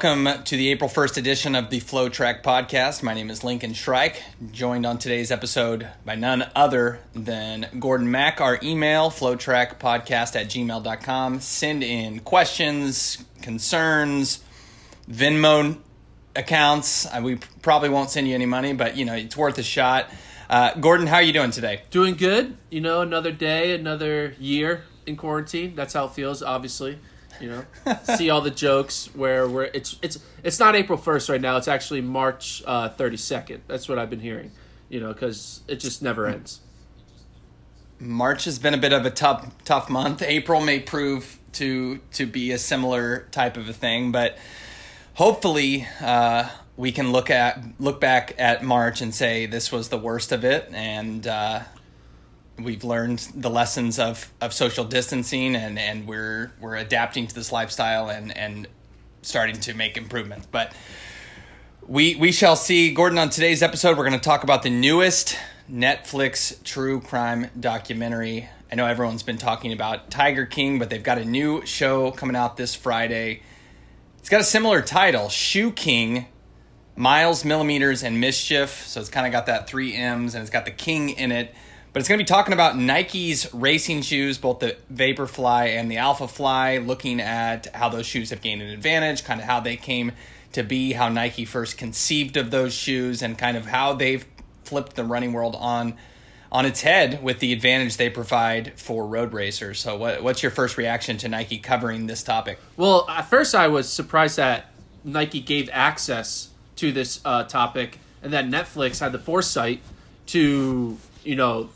to the April 1st edition of the FloTrack Podcast. My name is Lincoln Shrike, joined on today's episode by none other than Gordon Mack. Our email, flowtrackpodcast at gmail.com. Send in questions, concerns, Venmo accounts. Uh, We probably won't send you any money, but you know, it's worth a shot. Uh, Gordon, how are you doing today? Doing good. You know, another day, another year in quarantine. That's how it feels, obviously. You know, see all the jokes where we're it's it's it's not April first right now. It's actually March uh, thirty second. That's what I've been hearing. You know, because it just never ends. March has been a bit of a tough tough month. April may prove to to be a similar type of a thing, but hopefully uh, we can look at look back at March and say this was the worst of it, and uh, we've learned the lessons of, of social distancing, and, and we're we're adapting to this lifestyle and and starting to make improvements. But we we shall see. Gordon, on today's episode, we're going to talk about the newest Netflix true crime documentary. I know everyone's been talking about Tiger King, but they've got a new show coming out this Friday. It's got a similar title, Shoe King, Miles, Millimeters, and Mischief. So it's kind of got that three M's and it's got the King in it. But it's going to be talking about Nike's racing shoes, both the Vaporfly and the Alpha Fly, looking at how those shoes have gained an advantage, kind of how they came to be, how Nike first conceived of those shoes, and kind of how they've flipped the running world on on its head with the advantage they provide for road racers. So, what, what's your first reaction to Nike covering this topic? Well, at first I was surprised that Nike gave access to this uh, topic, and that Netflix had the foresight to, you know,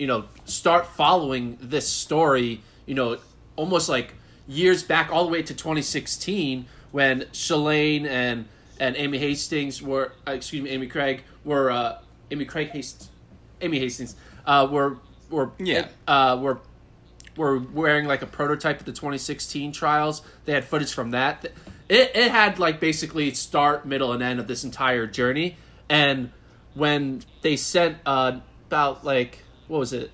you know, start following this story. You know, almost like years back, all the way to 2016, when Shalane and and Amy Hastings were, uh, excuse me, Amy Craig were, uh, Amy Craig Hastings, Amy Hastings, uh, were were Yeah. uh, were were wearing like a prototype of the 2016 trials. They had footage from that. It, it had like basically start, middle, and end of this entire journey. And when they sent uh, about like what was it,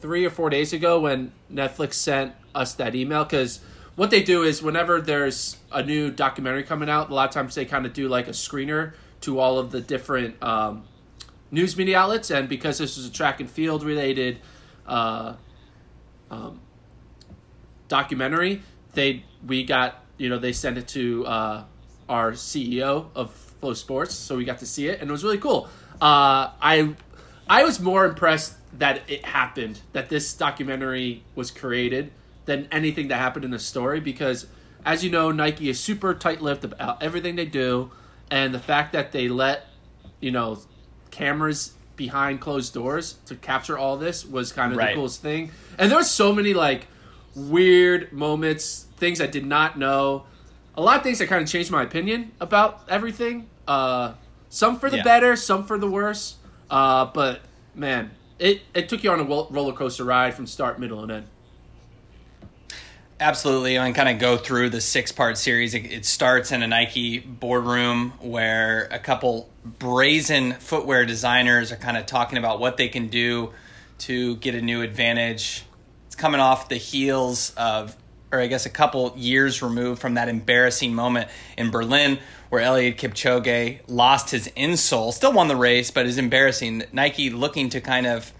three or four days ago, when Netflix sent us that email, because what they do is whenever there's a new documentary coming out, a lot of times they kind of do like a screener to all of the different um, news media outlets. And because this is a track and field related. Uh, um, documentary they we got you know they sent it to uh, our ceo of flow sports so we got to see it and it was really cool uh, i i was more impressed that it happened that this documentary was created than anything that happened in the story because as you know nike is super tight-lipped about everything they do and the fact that they let you know cameras behind closed doors to capture all this was kind of Right. the coolest thing. And there was so many like weird moments, things I did not know. A lot of things that kind of changed my opinion about everything. Uh, some for the Yeah. better, some for the worse. Uh, but man, it it took you on a roller coaster ride from start, middle, and end. Absolutely, and kind of go through the six part series. It, it starts in a Nike boardroom where a couple brazen footwear designers are kind of talking about what they can do to get a new advantage. It's coming off the heels of, or I guess a couple years removed from that embarrassing moment in Berlin where Eliud Kipchoge lost his insole, still won the race, but is embarrassing. Nike looking to kind of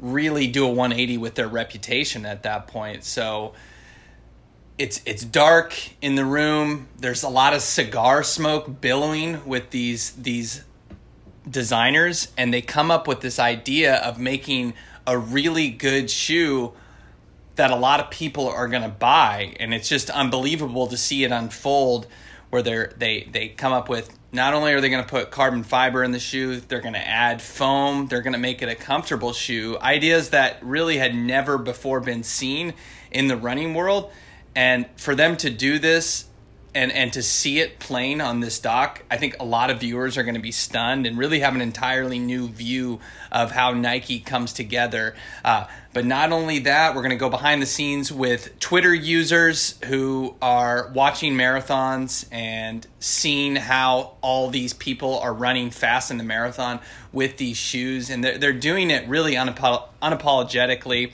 really do a 180 with their reputation at that point. So it's it's dark in the room. There's a lot of cigar smoke billowing with these these designers and they come up with this idea of making a really good shoe that a lot of people are going to buy and it's just unbelievable to see it unfold where they're they they come up with not only are they going to put carbon fiber in the shoe they're going to add foam they're going to make it a comfortable shoe. Ideas that really had never before been seen in the running world. And for them to do this and and to see it playing on this doc, I think a lot of viewers are going to be stunned and really have an entirely new view of how Nike comes together. Uh, but not only that, we're going to go behind the scenes with Twitter users who are watching marathons and seeing how all these people are running fast in the marathon with these shoes, and they're, they're doing it really unapo- unapologetically.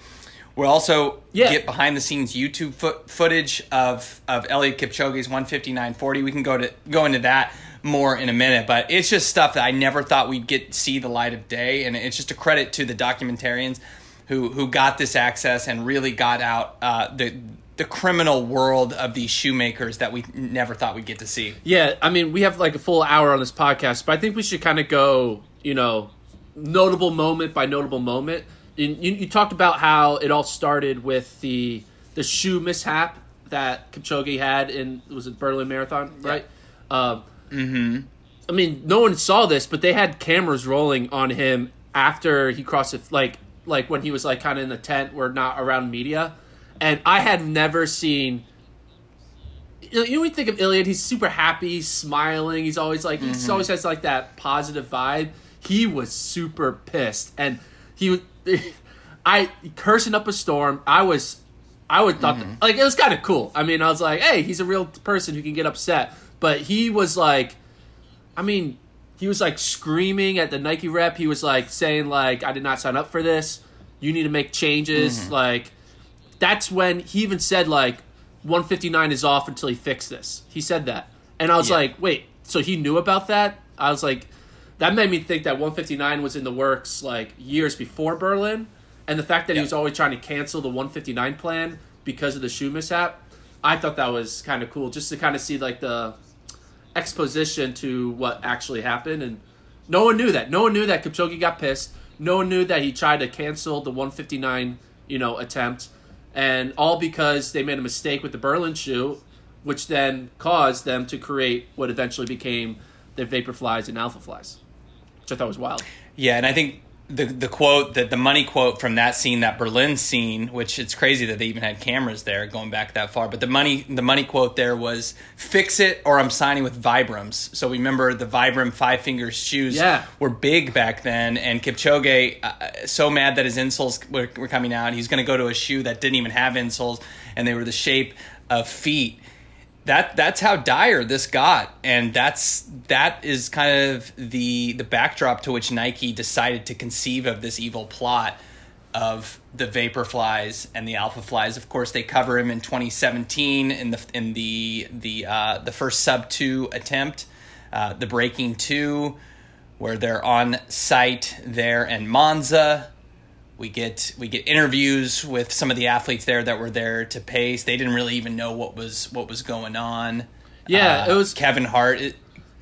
We'll also Yeah. get behind the scenes YouTube foot, footage of of Eliud Kipchoge's 159.40. We can go to go into that more in a minute, but it's just stuff that I never thought we'd get see the light of day, and it's just a credit to the documentarians who who got this access and really got out uh, the the criminal world of these shoemakers that we never thought we'd get to see. Yeah, I mean, we have like a full hour on this podcast, but I think we should kind of go, you know, notable moment by notable moment. You, you, you talked about how it all started with the the shoe mishap that Kipchoge had in was it Berlin Marathon, right? Um, Mm-hmm. I mean, no one saw this, but they had cameras rolling on him after he crossed it, like like when he was like kind of in the tent, where not around media. And I had never seen. You know, you know, when think of Eliud, he's super happy, smiling. He's always like Mm-hmm. he always has like that positive vibe. He was super pissed, and he was. I cursing up a storm. I was, I would thought Mm-hmm. that, like it was kind of cool. I mean, I was like, hey, he's a real person who can get upset. But he was like, I mean, he was like screaming at the Nike rep. He was like saying like, I did not sign up for this. You need to make changes. Mm-hmm. Like, that's when he even said like, 159 is off until he fixed this. He said that, and I was Yeah. like, wait, so he knew about that? I was like, that made me think that 159 was in the works like years before Berlin, and the fact that he was always trying to cancel the 159 plan because of the shoe mishap. I thought that was kind of cool, just to kind of see like the exposition to what actually happened, and no one knew that. No one knew that Kipchoge got pissed. No one knew that he tried to cancel the 159, you know, attempt, and all because they made a mistake with the Berlin shoe, which then caused them to create what eventually became the Vaporflies and Alpha Flies, which I thought was wild. Yeah, and I think the the quote that the money quote from that scene, that Berlin scene, which it's crazy that they even had cameras there going back that far. But the money the money quote there was "Fix it, or I'm signing with Vibrams." So remember the Vibram Five Fingers shoes Yeah. were big back then, and Kipchoge uh, so mad that his insoles were, were coming out, he's going to go to a shoe that didn't even have insoles, and they were the shape of feet that that's how dire this got. And that's that is kind of the the backdrop to which Nike decided to conceive of this evil plot of the vapor flies and the alpha flies. Of course they cover him in 2017 in the in the the uh, the first sub 2 attempt uh, the breaking 2 where they're on site there in Monza we get we get interviews with some of the athletes there that were there to pace. They didn't really even know what was what was going on. Yeah, Uh, it was- Kevin Hart.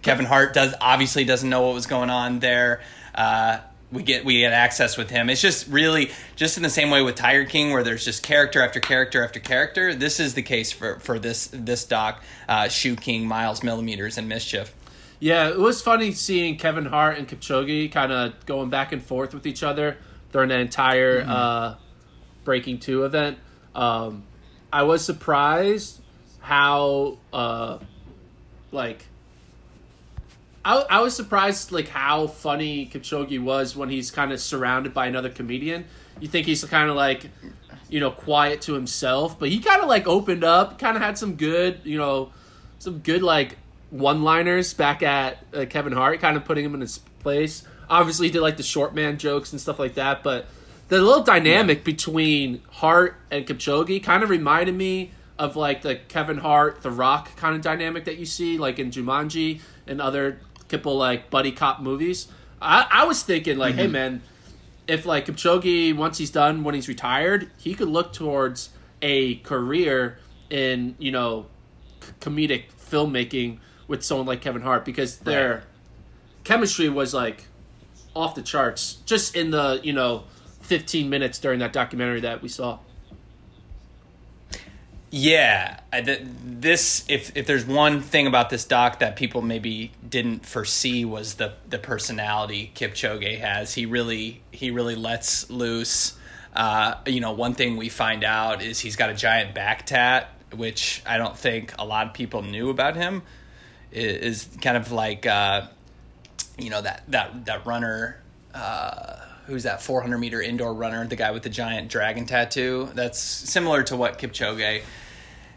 Kevin Hart does obviously doesn't know what was going on there. Uh, we get we get access with him. It's just really just in the same way with Tiger King, where there's just character after character after character. This is the case for for this this doc, uh, Shoe King, Miles Millimeters, and Mischief. Yeah, it was funny seeing Kevin Hart and Kipchoge kind of going back and forth with each other during that entire uh, Breaking Two event. Um, I was surprised how uh, like I, I was surprised like how funny Kipchoge was when he's kind of surrounded by another comedian. You think he's kind of like you know quiet to himself, but he kind of like opened up, kind of had some good you know some good like one-liners back at uh, Kevin Hart, kind of putting him in his place. Obviously, he did like the short man jokes and stuff like that, but the little dynamic between Hart and Kipchoge kind of reminded me of like the Kevin Hart, The Rock kind of dynamic that you see like in Jumanji and other couple like buddy cop movies. I, I was thinking like, hey mm-hmm. man, if like Kipchoge once he's done when he's retired, he could look towards a career in you know c- comedic filmmaking with someone like Kevin Hart because their chemistry was like off the charts just in the you know 15 minutes during that documentary that we saw. Yeah, I, th- this if if there's one thing about this doc that people maybe didn't foresee was the the personality Kipchoge has. He really he really lets loose. Uh, you know, one thing we find out is he's got a giant back tat, which I don't think a lot of people knew about him, is, kind of like uh, you know that that that runner. Uh, who's that 400 meter indoor runner, the guy with the giant dragon tattoo? That's similar to what Kipchoge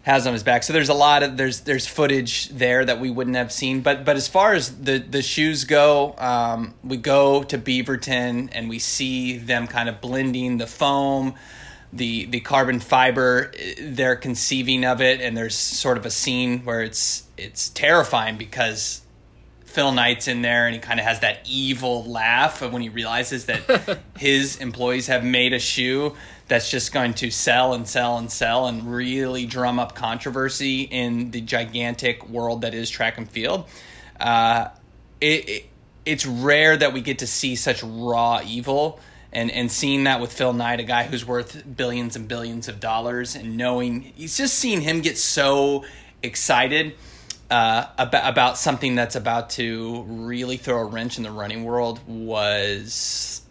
has on his back. So there's a lot of there's there's footage there that we wouldn't have seen. But but as far as the the shoes go, um, we go to Beaverton and we see them kind of blending the foam. The, the carbon fiber they're conceiving of it and there's sort of a scene where it's it's terrifying because Phil Knight's in there and he kind of has that evil laugh when he realizes that his employees have made a shoe that's just going to sell and sell and sell and really drum up controversy in the gigantic world that is track and field. Uh, it, it, it's rare that we get to see such raw evil. And, and seeing that with Phil Knight, a guy who's worth billions and billions of dollars, and knowing he's just seeing him get so excited uh, about about something that's about to really throw a wrench in the running world was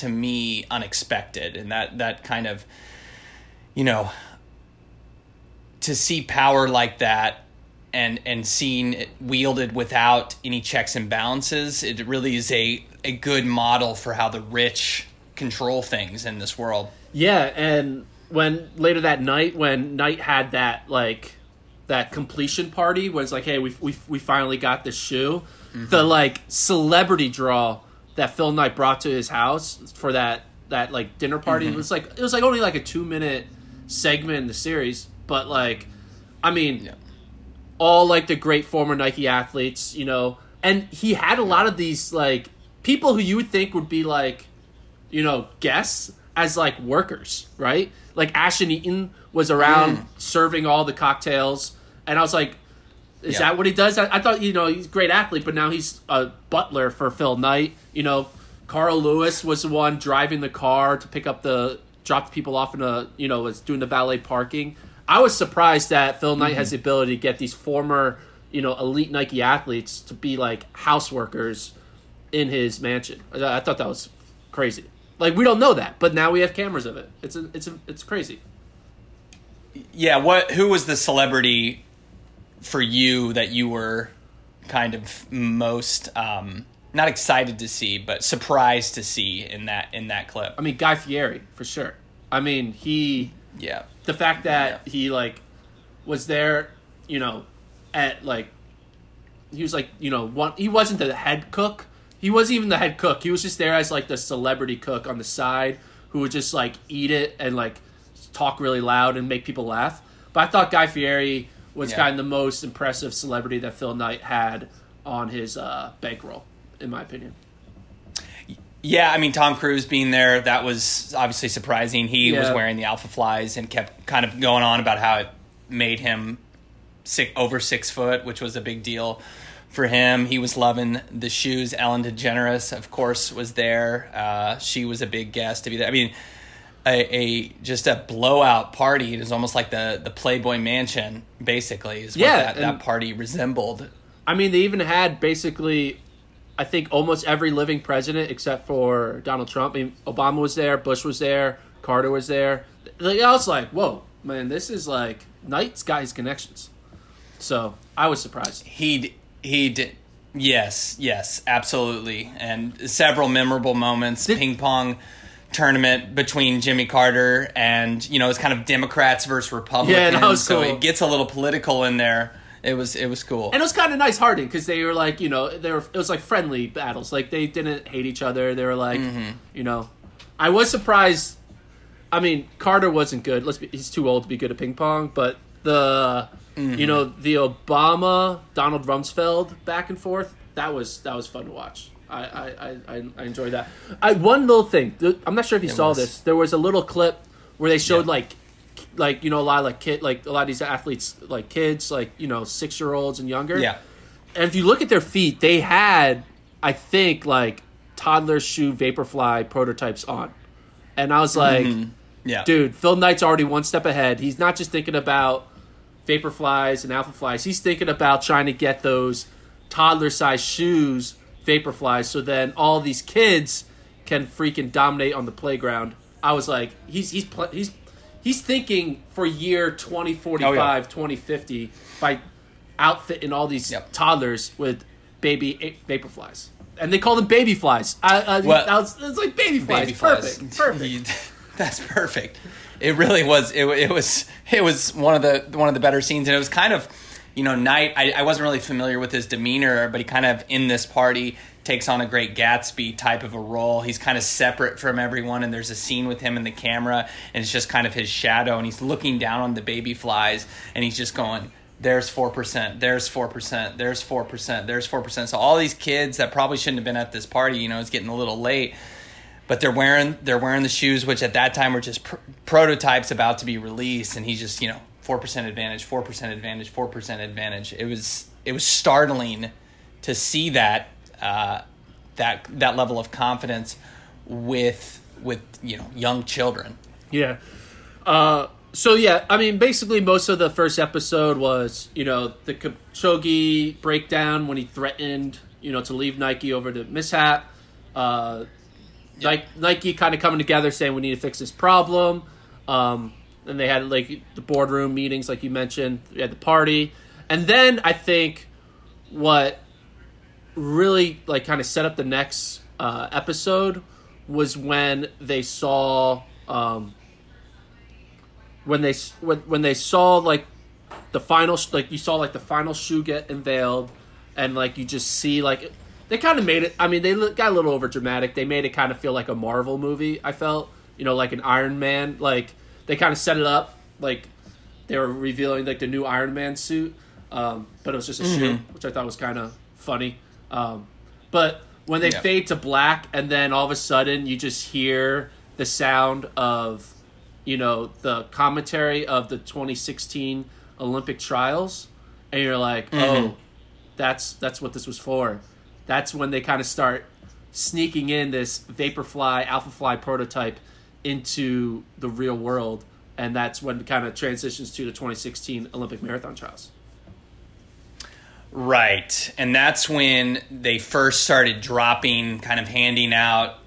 to me unexpected. And that that kind of you know to see power like that and and seeing it wielded without any checks and balances it really is a a good model for how the rich control things in this world. Yeah and when later that night when knight had that like that completion party where it's like hey we we, we finally got the shoe mm-hmm. the like celebrity draw that Phil Knight brought to his house for that that like dinner party. Mm-hmm. It was like it was like only like a two minute segment in the series, but like, I mean, yeah. all like the great former Nike athletes, you know, and he had a lot of these like people who you would think would be like, you know, guests as like workers, right? Like Ashton Eaton was around mm. serving all the cocktails, and I was like, is yeah. that what he does? I, I, thought you know he's a great athlete, but now he's a butler for Phil Knight. You know, Carl Lewis was the one driving the car to pick up the drop people off in a you know was doing the valet parking. I was surprised that Phil Knight mm-hmm. has the ability to get these former you know elite Nike athletes to be like house workers in his mansion. I, I thought that was crazy. Like we don't know that, but now we have cameras of it. It's a, it's a, it's crazy. Yeah, what? Who was the celebrity for you that you were kind of most um, not excited to see, but surprised to see in that in that clip? I mean, Guy Fieri for sure. I mean, he yeah. The fact that yeah. he like was there, you know, at like he was like you know one he wasn't the head cook. He wasn't even the head cook. He was just there as like the celebrity cook on the side who would just like eat it and like talk really loud and make people laugh. But I thought Guy Fieri was yeah. kind of the most impressive celebrity that Phil Knight had on his uh, bankroll, in my opinion. Yeah, I mean Tom Cruise being there, that was obviously surprising. He yeah. was wearing the Alpha Flies and kept kind of going on about how it made him six, over six foot, which was a big deal for him. He was loving the shoes. Ellen DeGeneres, of course, was there. Uh, she was a big guest to be there. I mean, a, a, just a blowout party. It was almost like the the Playboy Mansion, basically. Is what yeah, that, that party resembled. I mean, they even had basically, I think almost every living president except for Donald Trump. I mean, Obama was there, Bush was there, Carter was there. Like, I was like, whoa, man, this is like Knight's got his connections. So I was surprised. He he did. Yes, yes, absolutely, and several memorable moments. Did, ping pong tournament between Jimmy Carter and you know it's kind of Democrats versus Republicans. Yeah, that was so cool. it gets a little political in there. It was it was cool, and it was kind of nice hearted because they were like you know they were it was like friendly battles. Like they didn't hate each other. They were like mm-hmm. you know, I was surprised. I mean, Carter wasn't good. Let's be, he's too old to be good at ping pong, but the mm-hmm. you know the Obama Donald Rumsfeld back and forth that was that was fun to watch. I I, I, I enjoy that. I one little thing. I'm not sure if you it saw was. this. There was a little clip where they showed yeah. like like you know a lot of like kid like a lot of these athletes like kids like you know six year olds and younger. Yeah. And if you look at their feet, they had I think like toddler shoe Vaporfly prototypes on, and I was like, mm-hmm. yeah, dude, Phil Knight's already one step ahead. He's not just thinking about Vaporflies and Alpha Flies. He's thinking about trying to get those toddler size shoes Vaporflies, so then all these kids can freaking dominate on the playground. I was like, he's he's he's he's thinking for year 2045, Oh, yeah. 2050 by outfitting all these Yep. toddlers with baby a- vaporflies. And they call them baby flies. I, I, Well, that was, it's like baby flies. baby flies. Perfect. Perfect. That's perfect. It really was. It, it was. It was one of the one of the better scenes, and it was kind of, you know, Knight. I, I wasn't really familiar with his demeanor, but he kind of in this party takes on a Great Gatsby type of a role. He's kind of separate from everyone, and there's a scene with him in the camera, and it's just kind of his shadow, and he's looking down on the baby flies, and he's just going. There's four percent. There's four percent. There's four percent. There's four percent. So all these kids that probably shouldn't have been at this party, you know, it's getting a little late but they're wearing they're wearing the shoes which at that time were just pr- prototypes about to be released and he's just you know 4% advantage 4% advantage 4% advantage it was it was startling to see that uh, that that level of confidence with with you know young children Yeah. Uh, so yeah, I mean, basically, most of the first episode was you know the Kipchoge breakdown when he threatened you know to leave Nike over the mishap. Uh, Nike, Nike kind of coming together saying we need to fix this problem. Um, and they had like the boardroom meetings, like you mentioned. We had the party, and then I think what really like kind of set up the next uh, episode was when they saw um, when they when, when they saw like the final like you saw like the final shoe get unveiled and like you just see like they kind of made it i mean they got a little over dramatic they made it kind of feel like a marvel movie i felt you know like an iron man like they kind of set it up like they were revealing like the new iron man suit um, but it was just a shoe which i thought was kind of funny um, but when they Yeah. fade to black and then all of a sudden you just hear the sound of you know the commentary of the 2016 Olympic trials, and you're like, oh, that's that's what this was for. That's when they kind of start sneaking in this Vaporfly Alphafly prototype into the real world, and that's when it kind of transitions to the 2016 Olympic marathon trials. Right. And that's when they first started dropping, kind of handing out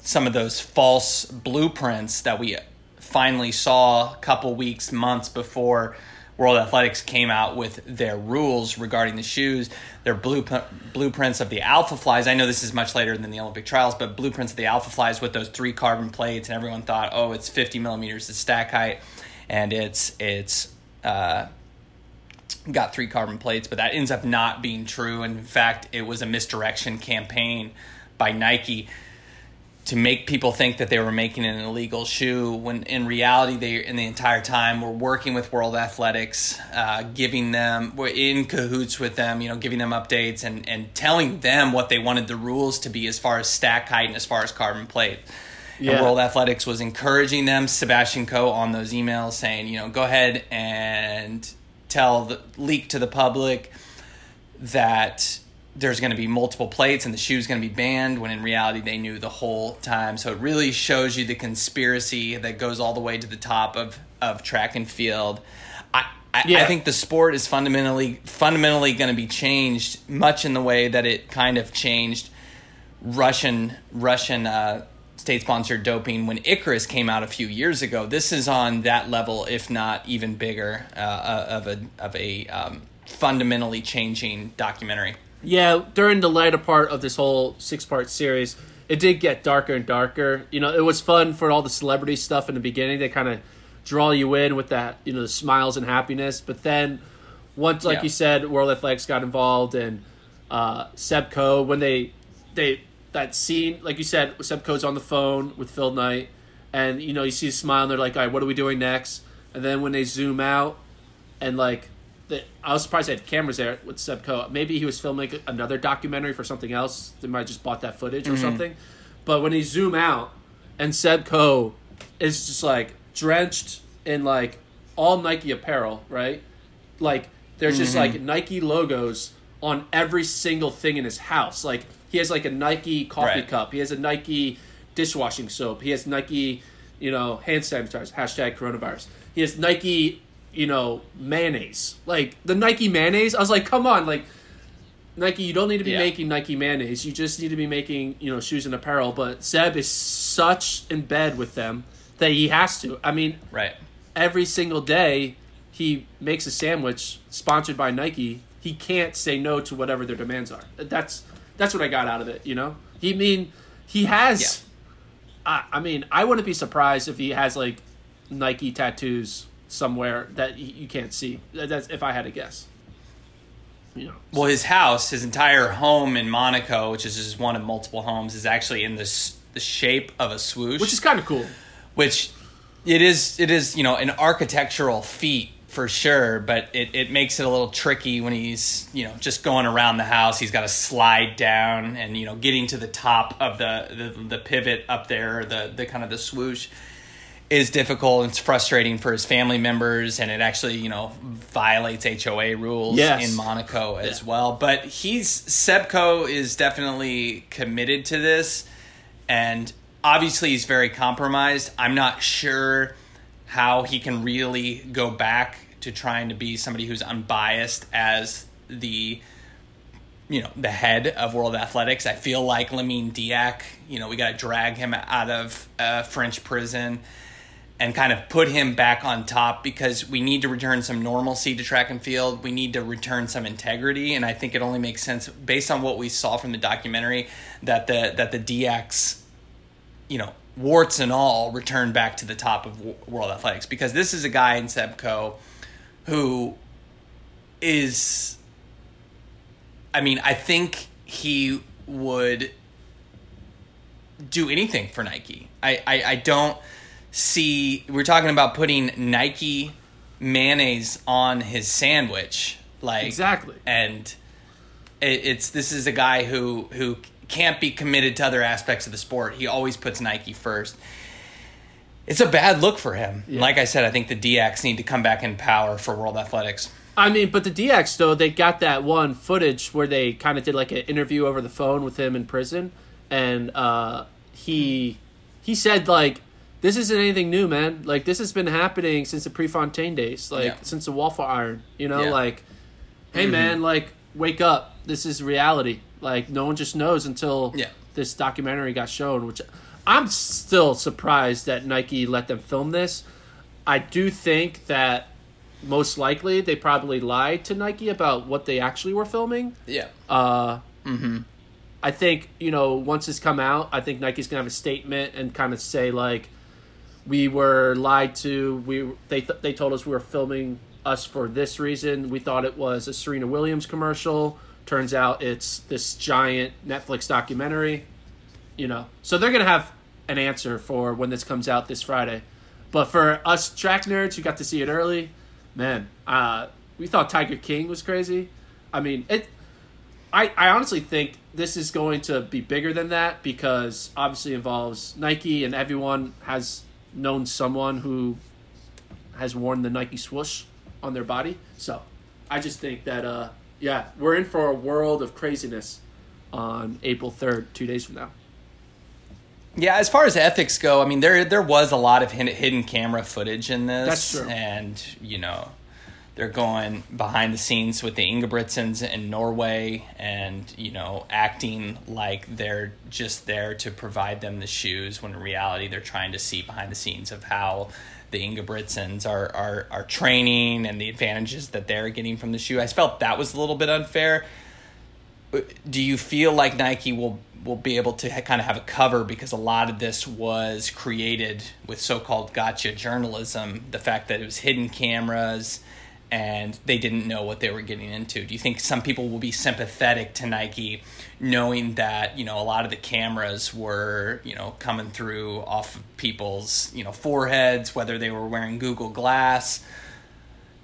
some of those false blueprints that we finally saw a couple weeks, months before World Athletics came out with their rules regarding the shoes. Their blueprint, blueprints of the Alpha Flies. I know this is much later than the Olympic trials, but blueprints of the Alpha Flies with those three carbon plates, and everyone thought, oh, it's 50 millimeters of stack height, and it's it's uh, got three carbon plates, but that ends up not being true. And in fact, it was a misdirection campaign by Nike to make people think that they were making an illegal shoe when in reality they in the entire time were working with world athletics uh, giving them were in cahoots with them you know giving them updates and, and telling them what they wanted the rules to be as far as stack height and as far as carbon plate Yeah. and World Athletics was encouraging them, Sebastian Coe, on those emails saying, you know, go ahead and tell the leak to the public that there's going to be multiple plates and the shoe's going to be banned when in reality they knew the whole time. So it really shows you the conspiracy that goes all the way to the top of, of track and field. I, I, Yeah. I think the sport is fundamentally fundamentally going to be changed much in the way that it kind of changed Russian Russian uh, state sponsored doping when Icarus came out a few years ago. This is on that level, if not even bigger, uh, of a of a um, fundamentally changing documentary. Yeah, during the later part of this whole six part series, it did get darker and darker. You know, it was fun for all the celebrity stuff in the beginning. They kind of draw you in with that, you know, the smiles and happiness. But then, once, like Yeah. you said, World Athletics got involved and uh, Seb Coe, when they they that scene, like you said, Seb Coe's on the phone with Phil Knight, and you know, you see a smile, and they're like, "All right, what are we doing next?" And then when they zoom out, and like the, I was surprised they had cameras there with Seb Coe. Maybe he was filming another documentary for something else. They might have just bought that footage or mm-hmm. something. But when he zoom out and Seb Coe is just like drenched in like all Nike apparel, right? Like there's just mm-hmm. like Nike logos on every single thing in his house. Like he has like a Nike coffee Right. cup. He has a Nike dishwashing soap. He has Nike, you know, hand sanitizers. Hashtag coronavirus. He has Nike, you know, mayonnaise. Like the Nike mayonnaise. I was like, come on, like Nike, you don't need to be Yeah. making Nike mayonnaise. You just need to be making, you know, shoes and apparel. But Seb is such in bed with them that he has to. I mean, Right. every single day he makes a sandwich sponsored by Nike, he can't say no to whatever their demands are. That's that's what I got out of it. You know, he mean he has. I, I mean, I wouldn't be surprised if he has like Nike tattoos somewhere that you can't see. That's if I had to guess. You know, Well, his house, his entire home in Monaco, which is just one of multiple homes, is actually in this the shape of a swoosh, which is kind of cool. which it is it is you know an architectural feat for sure but it, it makes it a little tricky when he's you know just going around the house he's got to slide down and you know getting to the top of the the, the pivot up there the the kind of the swoosh is difficult it's frustrating for his family members and it actually you know violates HOA rules Yes. in Monaco as Yeah. well but he's Seb Coe is definitely committed to this and obviously he's very compromised. I'm not sure how he can really go back to trying to be somebody who's unbiased as the you know the head of World Athletics. I feel like Lamine Diack, you know, we got to drag him out of uh, French prison and kind of put him back on top because we need to return some normalcy to track and field. We need to return some integrity, and I think it only makes sense based on what we saw from the documentary that the that the Diacks, you know, warts and all, return back to the top of World Athletics because this is a guy in Seb Coe who is. I mean, I think he would do anything for Nike. I, I, I don't see. We're talking about putting Nike mayonnaise on his sandwich, like Exactly. And it, it's this is a guy who who can't be committed to other aspects of the sport. He always puts Nike first. It's a bad look for him. Yeah. Like I said, I think the Diacks need to come back in power for World Athletics. I mean, but the Diacks though they got that one footage where they kind of did like an interview over the phone with him in prison, and uh, he he said like this isn't anything new, man. Like this has been happening since the Prefontaine days, like Yeah. since the Waffle Iron. You know, Yeah. like hey man, like wake up. This is reality. Like no one just knows until Yeah. this documentary got shown, which I'm still surprised that Nike let them film this. I do think that most likely they probably lied to Nike about what they actually were filming. Yeah. Uh, I think you know once it's come out, I think Nike's gonna have a statement and kind of say like, we were lied to. We they th- they told us we were filming us for this reason. We thought it was a Serena Williams commercial. Turns out it's this giant Netflix documentary. You know, so they're gonna have an answer for when this comes out this Friday. But for us track nerds who got to see it early, man, uh, we thought Tiger King was crazy. I mean, it. I, I honestly think this is going to be bigger than that because obviously involves Nike and everyone has known someone who has worn the Nike swoosh on their body. So I just think that uh yeah, we're in for a world of craziness on April 3rd, 2 days from now. Yeah, as far as ethics go, I mean there there was a lot of hidden camera footage in this. That's true. And you know, they're going behind the scenes with the Ingebrigtsens in Norway, and you know, acting like they're just there to provide them the shoes, when in reality they're trying to see behind the scenes of how the Ingebrigtsens are are are training and the advantages that they're getting from the shoe. I felt that was a little bit unfair. Do you feel like Nike will will be able to ha- kind of have a cover? Because a lot of this was created with so-called gotcha journalism. The fact that it was hidden cameras and they didn't know what they were getting into. Do you think some people will be sympathetic to Nike knowing that you know a lot of the cameras were you know coming through off of people's you know foreheads whether they were wearing Google Glass?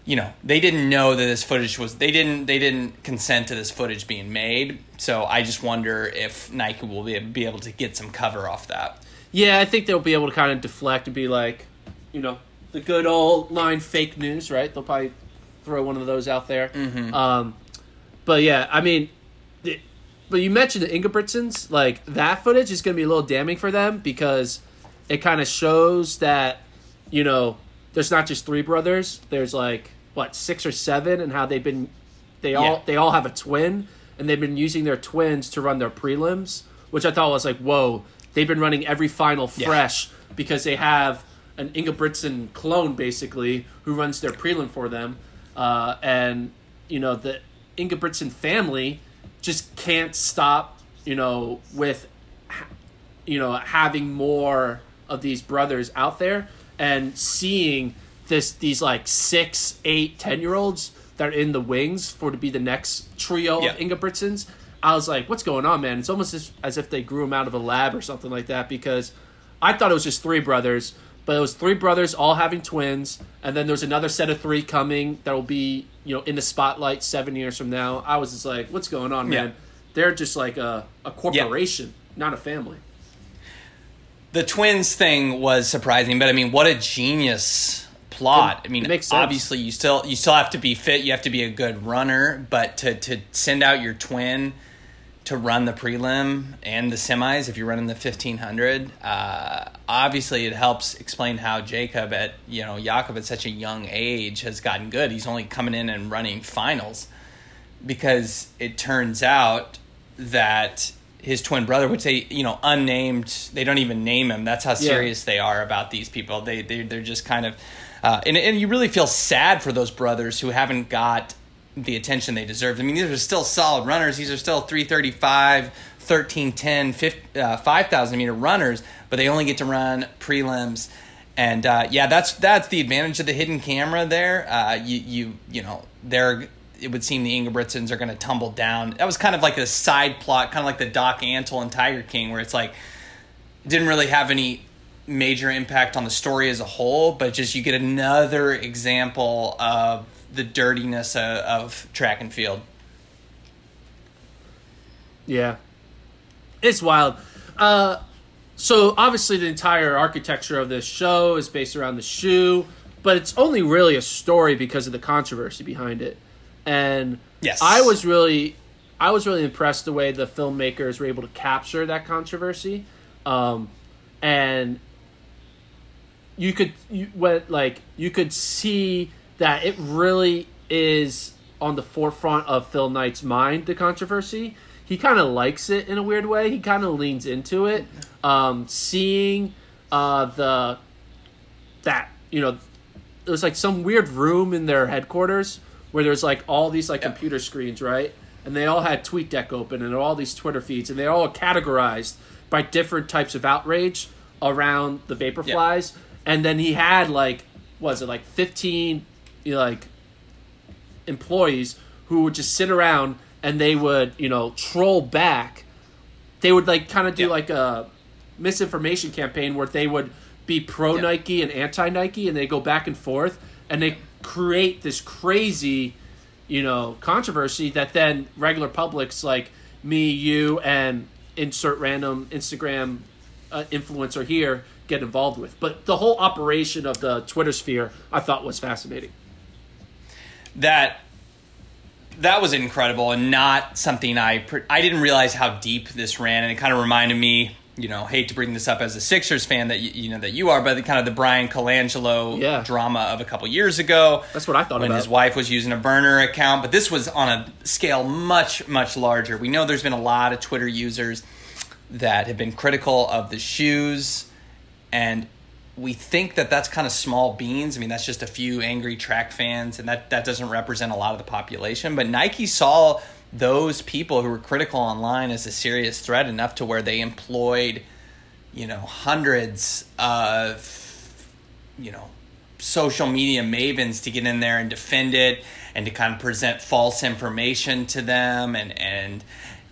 You know they didn't know that this footage was they didn't they didn't consent to this footage being made. So i just wonder if nike will be, be able to get some cover off that. Yeah, I think they'll be able to kind of deflect and be like, you know, the good old line fake news, right? They'll probably throw one of those out there. Um, but yeah, I mean, the, but you mentioned the Ingebrigtsens, like that footage is going to be a little damning for them because it kind of shows that, you know, there's not just three brothers. There's like what six or seven, and how they've been, they all they all have a twin, and they've been using their twins to run their prelims, which I thought was like, whoa, they've been running every final Yeah. fresh because they have an Ingebrigtsen clone basically who runs their prelim for them, uh, and you know the Ingebrigtsen family just can't stop you know with you know having more of these brothers out there and seeing this these like six, eight, ten year olds that are in the wings for to be the next trio Yeah. of Ingebrigtsens. I was like, "What's going on, man?" It's almost as, as if they grew them out of a lab or something like that. Because I thought it was just three brothers, but it was three brothers all having twins, and then there's another set of three coming that will be you know in the spotlight seven years from now. I was just like, "What's going on, Yeah. man?" They're just like a a corporation, not a family. the twins thing was surprising, but I mean, what a genius plot. It- I mean, obviously you still you still have to be fit, you have to be a good runner, but to to send out your twin to run the prelim and the semis if you're running the 1500 uh, obviously it helps explain how jakob at you know jakob at such a young age has gotten good he's only coming in and running finals because it turns out that his twin brother, which they you know unnamed, they don't even name him. That's how serious they are about these people. They they they're just kind of, uh, and and you really feel sad for those brothers who haven't got the attention they deserve. I mean, these are still solid runners. These are still 335, 13, 10, 50, uh, 5,000 meter runners, but they only get to run prelims. And uh, yeah, that's that's the advantage of the hidden camera. There, uh, you you you know they're it would seem the Ingebrigtsens are going to tumble down. That was kind of like a side plot, kind of like the Doc Antle and Tiger King, where it's like didn't really have any major impact on the story as a whole, but just you get another example of the dirtiness of, of track and field. Yeah, it's wild. Uh, so obviously, the entire architecture of this show is based around the shoe, but it's only really a story because of the controversy behind it. And Yes. I was really, I was really impressed the way the filmmakers were able to capture that controversy, um, and you could you went like you could see that it really is on the forefront of Phil Knight's mind the controversy. He kind of likes it in a weird way. He kind of leans into it. Um, seeing uh, the that you know it was like some weird room in their headquarters where there's like all these like Yeah. computer screens, right? And they all had TweetDeck open and all these Twitter feeds, and they're all categorized by different types of outrage around the Vaporflies. And then he had like, was it like fifteen, you know, like employees who would just sit around and they would you know troll back. They would like kind of do Yeah. like a misinformation campaign where they would be pro Yeah. Nike and anti Nike, and they go back and forth, and they create this crazy, you know, controversy that then regular publics like me, you, and insert random Instagram uh, influencer here get involved with. But the whole operation of the Twitter sphere, I thought was fascinating. That that was incredible and not something I I didn't realize how deep this ran and it kind of reminded me you know hate to bring this up as a Sixers fan that you, you know that you are but the kind of the Bryan Colangelo Yeah. drama of a couple years ago That's what I thought when about. his wife was using a burner account but this was on a scale much much larger we know there's been a lot of Twitter users that have been critical of the shoes and we think that that's kind of small beans. I mean, that's just a few angry track fans, and that, that doesn't represent a lot of the population. But Nike saw those people who were critical online as a serious threat enough to where they employed, you know, hundreds of, you know, social media mavens to get in there and defend it and to kind of present false information to them and and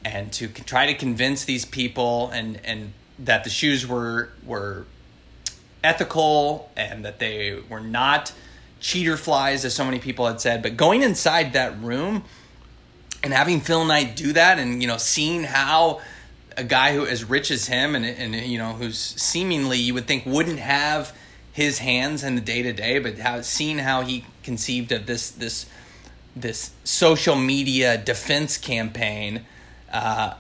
and to try to convince these people and and that the shoes were were ethical and that they were not cheater flies as so many people had said. But going inside that room and having Phil Knight do that and you know seeing how a guy who as rich as him and and you know who's seemingly you would think wouldn't have his hands in the day to day but how seeing how he conceived of this this this social media defense campaign uh,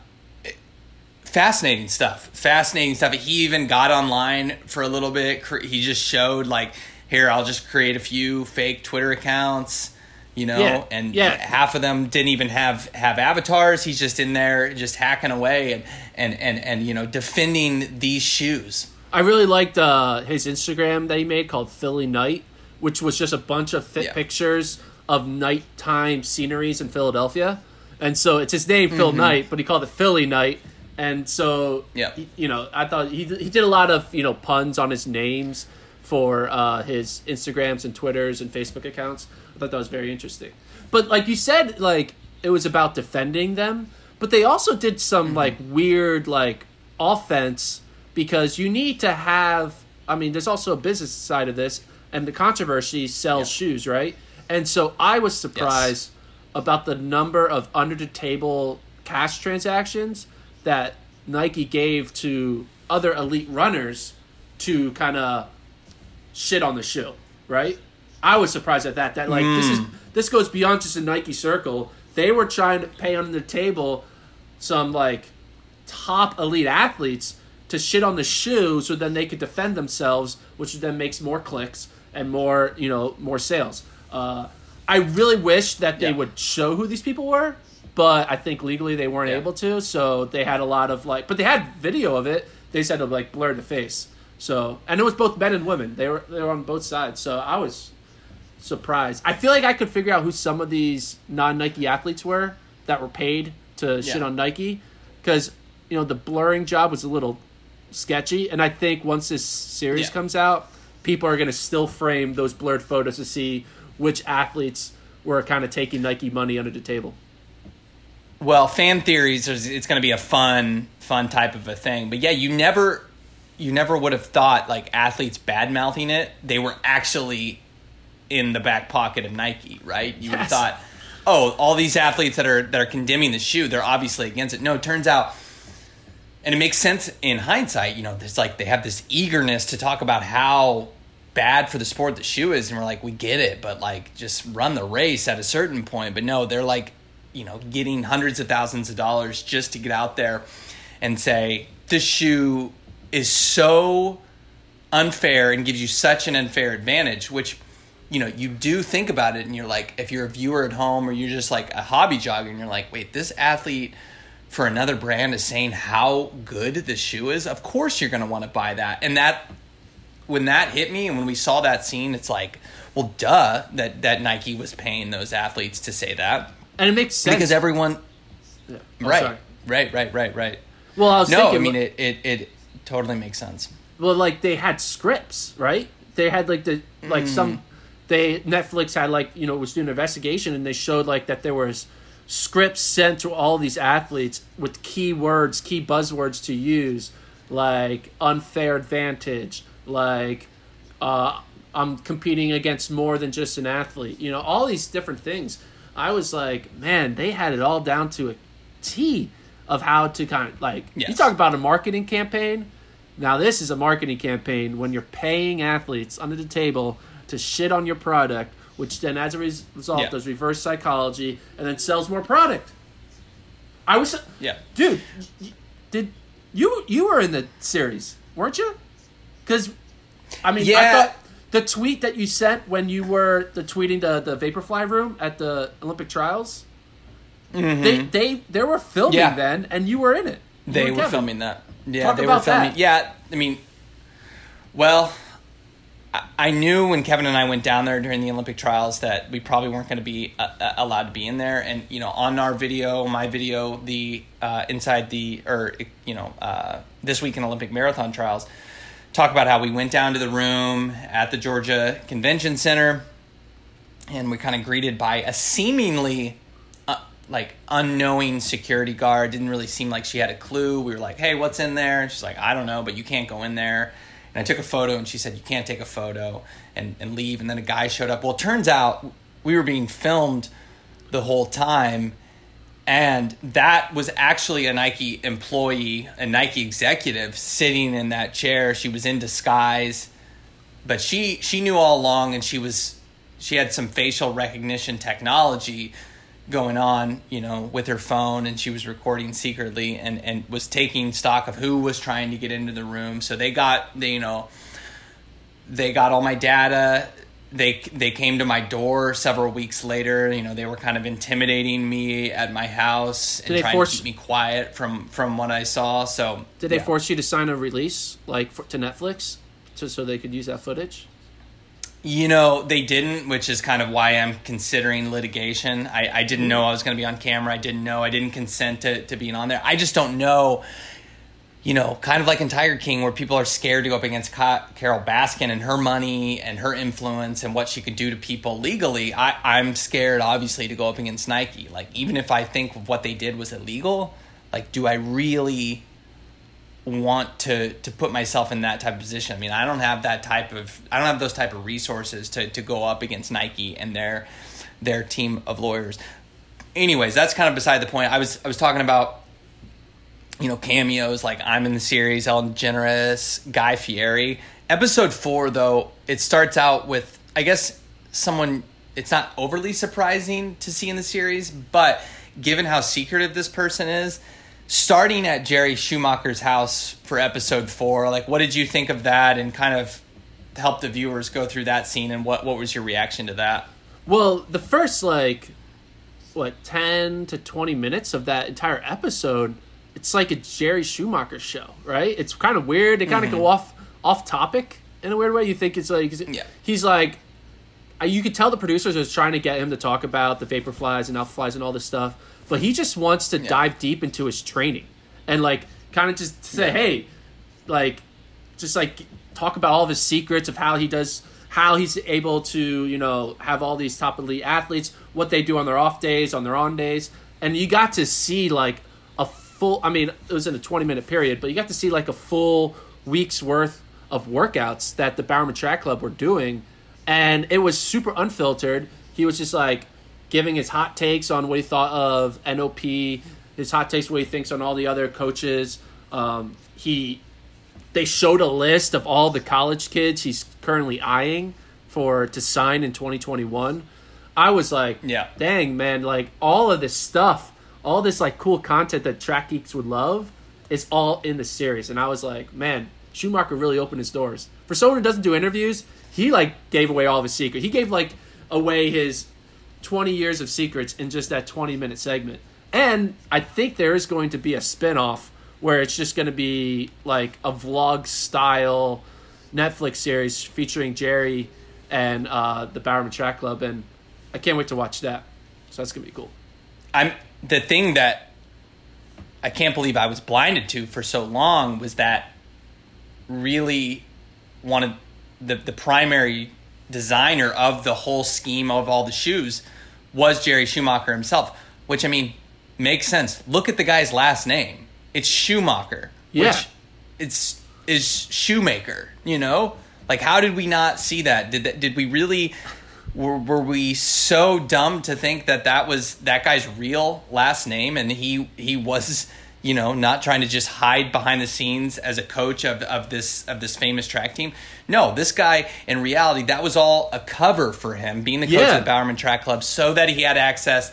fascinating stuff fascinating stuff he even got online for a little bit he just showed like here i'll just create a few fake twitter accounts you know Yeah, and yeah. half of them didn't even have have avatars he's just in there just hacking away and and and, and you know defending these shoes I really liked uh, his Instagram that he made called Philly Night, which was just a bunch of fit Yeah. pictures of nighttime sceneries in Philadelphia. And so it's his name, Phil Knight, but he called it Philly Night. And so, Yeah. you know, I thought he he did a lot of you know puns on his names for uh, his Instagrams and Twitters and Facebook accounts. I thought that was very interesting. But like you said, like it was about defending them, but they also did some like weird like offense because you need to have. I mean, there's also a business side of this, and the controversy sells Yeah. shoes, right? And so I was surprised about the number of under the table cash transactions that Nike gave to other elite runners to kind of shit on the shoe, right? I was surprised at that. That like this is this goes beyond just a Nike circle. They were trying to pay under the table some like top elite athletes to shit on the shoe so then they could defend themselves, which then makes more clicks and more, you know, more sales. Uh, I really wish that they Yeah. would show who these people were, but I think legally they weren't Yeah. able to. So they had a lot of like, but they had video of it. They said to like blur the face. So and it was both men and women. They were they were on both sides. So I was surprised. I feel like I could figure out who some of these non Nike athletes were that were paid to shit on Nike, because you know the blurring job was a little sketchy, and I think once this series Yeah. comes out, people are gonna still frame those blurred photos to see which athletes were kind of taking Nike money under the table. Well, fan theories is it's going to be a fun, fun type of a thing. But yeah, you never, you never would have thought like athletes bad mouthing it. They were actually in the back pocket of Nike, right? You would have thought, oh, all these athletes that are that are condemning the shoe, they're obviously against it. No, it turns out, and it makes sense in hindsight. You know, there's like they have this eagerness to talk about how bad for the sport the shoe is, and we're like, we get it, but like just run the race at a certain point. But no, they're like, you know, getting hundreds of thousands of dollars just to get out there and say this shoe is so unfair and gives you such an unfair advantage, which you know, you do think about it and you're like, if you're a viewer at home or you're just like a hobby jogger and you're like, wait, this athlete for another brand is saying how good the shoe is, of course you're going to want to buy that. And that, when that hit me and when we saw that scene, it's like, well, duh, that, that Nike was paying those athletes to say that. And it makes sense Because everyone, Oh, right, sorry. right, right, right, right. Well, I was No, thinking, I mean, it, it, it totally makes sense. well, like they had scripts, right? They had like the like some they Netflix had like you know was doing an investigation and they showed like that there was scripts sent to all these athletes with key words, key buzzwords to use, like unfair advantage, like uh, I'm competing against more than just an athlete. You know, all these different things. I was like, man, they had it all down to a T of how to kind of like you talk about a marketing campaign. Now this is a marketing campaign when you're paying athletes under the table to shit on your product, which then as a res- result Yeah. does reverse psychology and then sells more product. I was Yeah. dude, y- did you you were in the series, weren't you? Because I mean, I Yeah. thought the tweet that you sent when you were the tweeting the the Vaporfly room at the Olympic trials, they they they were filming Mm-hmm. Yeah. then, and you were in it. You They and were filming that. Yeah, Talk they were filming. that. Yeah, I mean, well, I, I knew when Kevin and I went down there during the Olympic trials that we probably weren't going to be uh, uh, allowed to be in there. And you know, on our video, my video, the uh, inside the or you know, uh, this week in Olympic marathon trials, talk about how we went down to the room at the Georgia Convention Center, and we kind of greeted by a seemingly uh, like unknowing security guard. Didn't really seem like she had a clue. We were like hey what's in there? And she's like i don't know but you can't go in there. And i took a photo and she said you can't take a photo and, and leave. And then a guy showed up. Well it turns out we were being filmed the whole time and that was actually a nike employee a nike executive sitting in that chair. She was in disguise but she she knew all along and she was she had some facial recognition technology going on you know with her phone and she was recording secretly and and was taking stock of who was trying to get into the room. So they got they you know they got all my data they they came to my door several weeks later. You know, they were kind of intimidating me at my house and they trying force- to keep me quiet from from what I saw. So Did they yeah. force you to sign a release like for, to Netflix, to, so they could use that footage? You know, they didn't, which is kind of why I'm considering litigation. I, I didn't know I was going to be on camera. I didn't know. I didn't consent to, to being on there. I just don't know, you know, kind of like in Tiger King, where people are scared to go up against Ca- Carole Baskin and her money and her influence and what she could do to people legally. I, I'm scared, obviously, to go up against Nike. Like, even if I think what they did was illegal, like, do I really want to to put myself in that type of position. I mean, I don't have that type of I don't have those type of resources to to go up against Nike and their their team of lawyers. Anyways, that's kind of beside the point. I was I was talking about you know cameos like I'm in the series, Ellen DeGeneres, Guy Fieri. Episode 4 though, it starts out with I guess someone it's not overly surprising to see in the series, but given how secretive this person is, starting at Jerry Schumacher's house for episode four, like what did you think of that and kind of help the viewers go through that scene and what, what was your reaction to that? Well, the first like what ten to twenty minutes of that entire episode, it's like a Jerry Schumacher show, right? It's kind of weird. They kind of go mm-hmm. off off topic in a weird way. You think it's like Yeah. he's like you could tell the producers was trying to get him to talk about the Vaporflies and Alphaflies and all this stuff, but he just wants to dive deep into his training and like kind of just say, Yeah. hey, like just like talk about all of his secrets of how he does how he's able to you know have all these top elite athletes what they do on their off days on their on days and you got to see like full i mean it was in a 20 minute period but you got to see like a full week's worth of workouts that the bowerman track club were doing and it was super unfiltered. He was just like giving his hot takes on what he thought of NOP his hot takes what he thinks on all the other coaches. Um, he they showed a list of all the college kids he's currently eyeing for to sign in 2021 i was like Yeah. dang man like all of this stuff all this like cool content that track geeks would love is all in the series and i was like man schumacher really opened his doors for someone who doesn't do interviews he like gave away all of his secrets he gave like away his 20 years of secrets in just that 20 minute segment. And I think there is going to be a spin-off where it's just going to be like a vlog style Netflix series featuring Jerry and uh, the Bowerman Track Club and I can't wait to watch that. So that's going to be cool. I'm the thing that I can't believe I was blinded to for so long was that really one of the the primary designer of the whole scheme of all the shoes was Jerry Schumacher himself, which I mean makes sense. Look at the guy's last name. It's Schumacher. Yeah. Which it's is shoemaker, you know? Like how did we not see that? Did that, did we really were, were we so dumb to think that that was that guy's real last name and he he was you know not trying to just hide behind the scenes as a coach of, of this of this famous track team no this guy in reality that was all a cover for him being the coach Yeah. of the bowerman track club so that he had access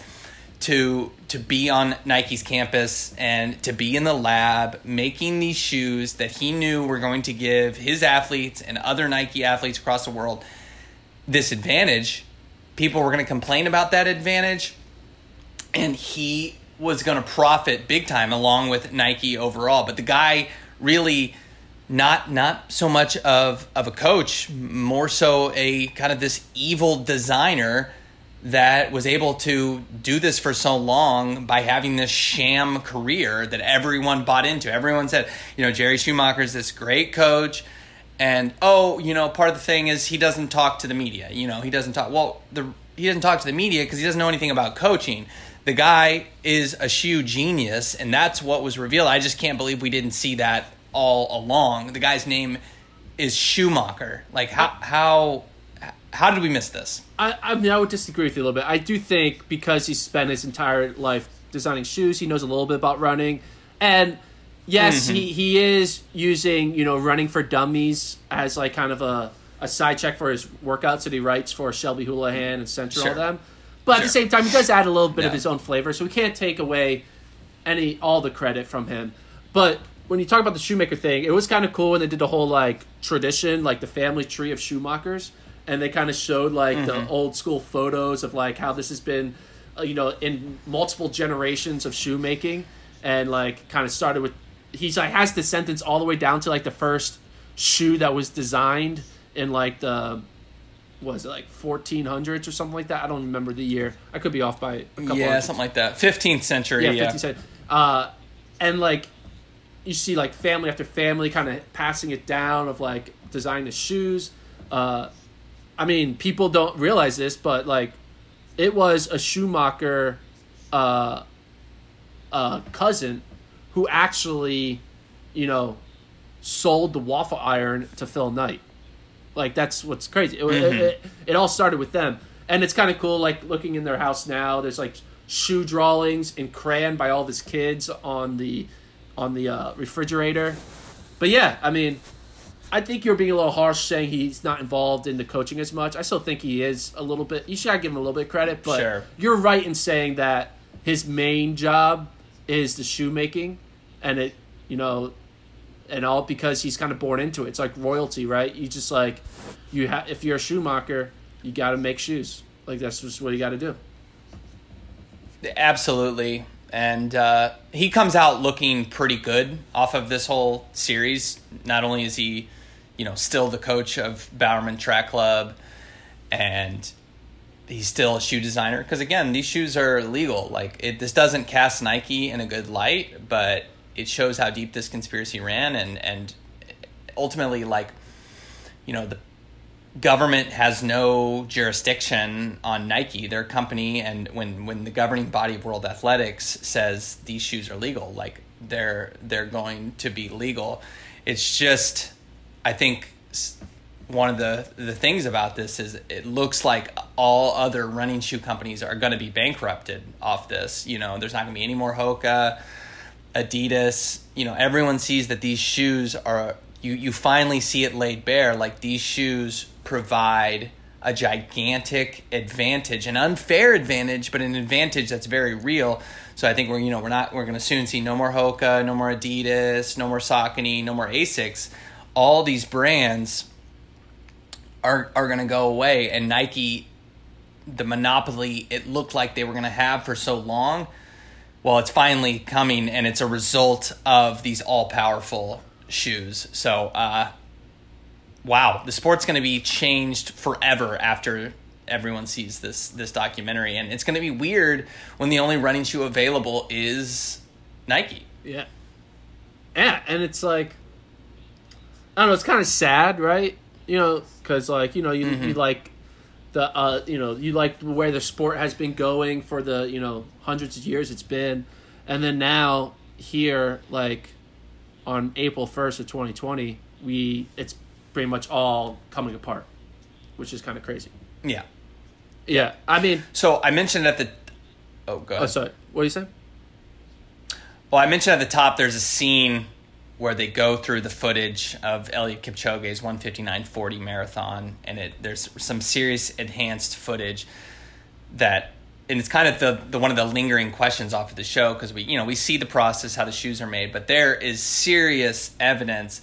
to to be on Nike's campus and to be in the lab making these shoes that he knew were going to give his athletes and other Nike athletes across the world this advantage. People were going to complain about that advantage, and he was going to profit big time along with Nike overall. But the guy really not not so much of of a coach, more so a kind of this evil designer that was able to do this for so long by having this sham career that everyone bought into. Everyone said, you know, Jerry Schumacher's this great coach and oh, you know, part of the thing is he doesn't talk to the media. You know, he doesn't talk. Well, the he doesn't talk to the media because he doesn't know anything about coaching. The guy is a shoe genius, and that's what was revealed. I just can't believe we didn't see that all along. The guy's name is Schumacher. Like how how how did we miss this? I, I mean, I would disagree with you a little bit. I do think because he spent his entire life designing shoes, he knows a little bit about running, and yes, he, he is using you know running for dummies as like kind of a a side check for his workouts that he writes for Shelby Houlihan and Central Sure. them. But at the same time, he does add a little bit of his own flavor, so we can't take away any all the credit from him. But when you talk about the shoemaker thing, it was kind of cool when they did the whole like tradition, like the family tree of shoemakers, and they kind of showed like Mm-hmm. the old school photos of like how this has been, uh, you know, in multiple generations of shoemaking, and like kind of started with he's like has the sentence all the way down to like the first shoe that was designed in like the was it like 1400s or something like that? I don't remember the year. I could be off by a couple. yeah, hundreds. something like that. 15th century. Yeah, Yeah, 50 cent. Uh, and like you see like family after family kind of passing it down of like designing the shoes. Uh, I mean, people don't realize this, but like it was a Schumacher uh, uh, cousin who actually, you know, sold the waffle iron to Phil Knight. Like that's what's crazy. It, it, it, it all started with them, and it's kind of cool. Like looking in their house now, there's like shoe drawings in crayon by all his kids on the on the uh, refrigerator. But yeah, I mean, I think you're being a little harsh saying he's not involved in the coaching as much. I still think he is a little bit. You should give him a little bit of credit, but Sure. you're right in saying that his main job is the shoemaking, and it, you know, and all because he's kind of born into it. It's like royalty, right? You just like you have if you're a shoemaker, you got to make shoes. Like that's just what you got to do. Absolutely. And uh, he comes out looking pretty good off of this whole series. Not only is he, you know, still the coach of Bowerman Track Club, and he's still a shoe designer. Because again, these shoes are legal. Like it, this doesn't cast Nike in a good light, but it shows how deep this conspiracy ran, and and ultimately, like, you know, the government has no jurisdiction on Nike, their company, and when when the governing body of World Athletics says these shoes are legal, like they're they're going to be legal. It's just, I think one of the the things about this is it looks like all other running shoe companies are going to be bankrupted off this. You know, there's not going to be any more Hoka. Adidas, you know, everyone sees that these shoes are you you finally see it laid bare like these shoes provide a gigantic advantage, an unfair advantage, but an advantage that's very real. So I think we're you know we're not we're going to soon see no more Hoka, no more Adidas, no more Saucony, no more Asics. All these brands are are going to go away, and Nike, the monopoly it looked like they were going to have for so long well, it's finally coming, and it's a result of these all powerful shoes. So, uh, wow, the sport's going to be changed forever after everyone sees this this documentary, and it's going to be weird when the only running shoe available is Nike. Yeah. Yeah, and it's like I don't know, it's kind of sad, right? You know, cuz like, you know, you you like the uh, you know, you like where the sport has been going for the, you know, hundreds of years it's been. And then now here like on April 1st of 2020, we it's pretty much all coming apart, which is kind of crazy. Yeah. Yeah. I mean, So I mentioned at the oh, god, oh sorry. What do you say? Well, I mentioned at the top there's a scene where they go through the footage of Eliud Kipchoge's 159.40 marathon, and it there's some serious enhanced footage that, and it's kind of the, the one of the lingering questions off of the show because we you know we see the process how the shoes are made, but there is serious evidence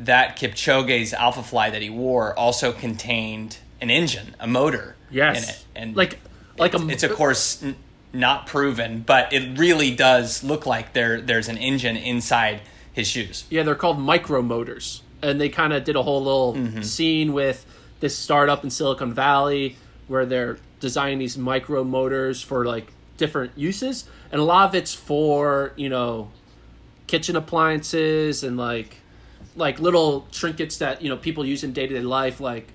that Kipchoge's Alphafly that he wore also contained an engine, a motor Yes. in it, and like like it's, a it's of course n- not proven, but it really does look like there there's an engine inside his shoes. Yeah, they're called micro motors, and they kind of did a whole little Mm-hmm. scene with this startup in Silicon Valley where they're designing these micro motors for like different uses, and a lot of it's for you know kitchen appliances and like like little trinkets that you know people use in day to day life, like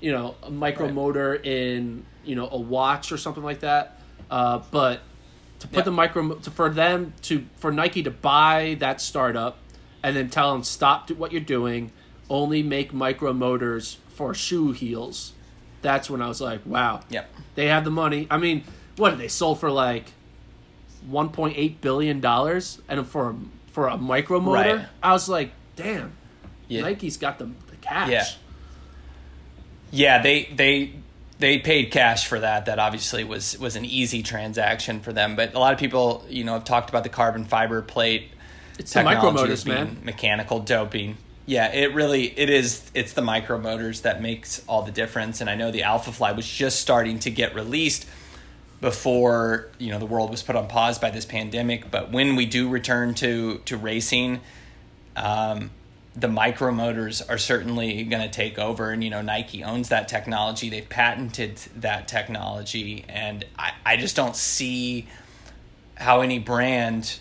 you know a micro Right. motor in you know a watch or something like that. Uh, but to put Yeah. the micro to, for them to for Nike to buy that startup and then tell them stop what you're doing, only make micro motors for shoe heels. That's when I was like, wow, Yep. they have the money. I mean, what did they sold for like 1.8 billion dollars and for for a micro motor? Right. I was like, damn, Yeah. Nike's got the, the cash. Yeah. Yeah, they they they paid cash for that. That obviously was was an easy transaction for them. But a lot of people, you know, have talked about the carbon fiber plate It's the micro motors, man. mechanical doping. yeah, it really it is. It's the micro motors that makes all the difference. And I know the Alphafly was just starting to get released before you know the world was put on pause by this pandemic. But when we do return to to racing, um, the micro motors are certainly going to take over. And you know Nike owns that technology. They've patented that technology, and I, I just don't see how any brand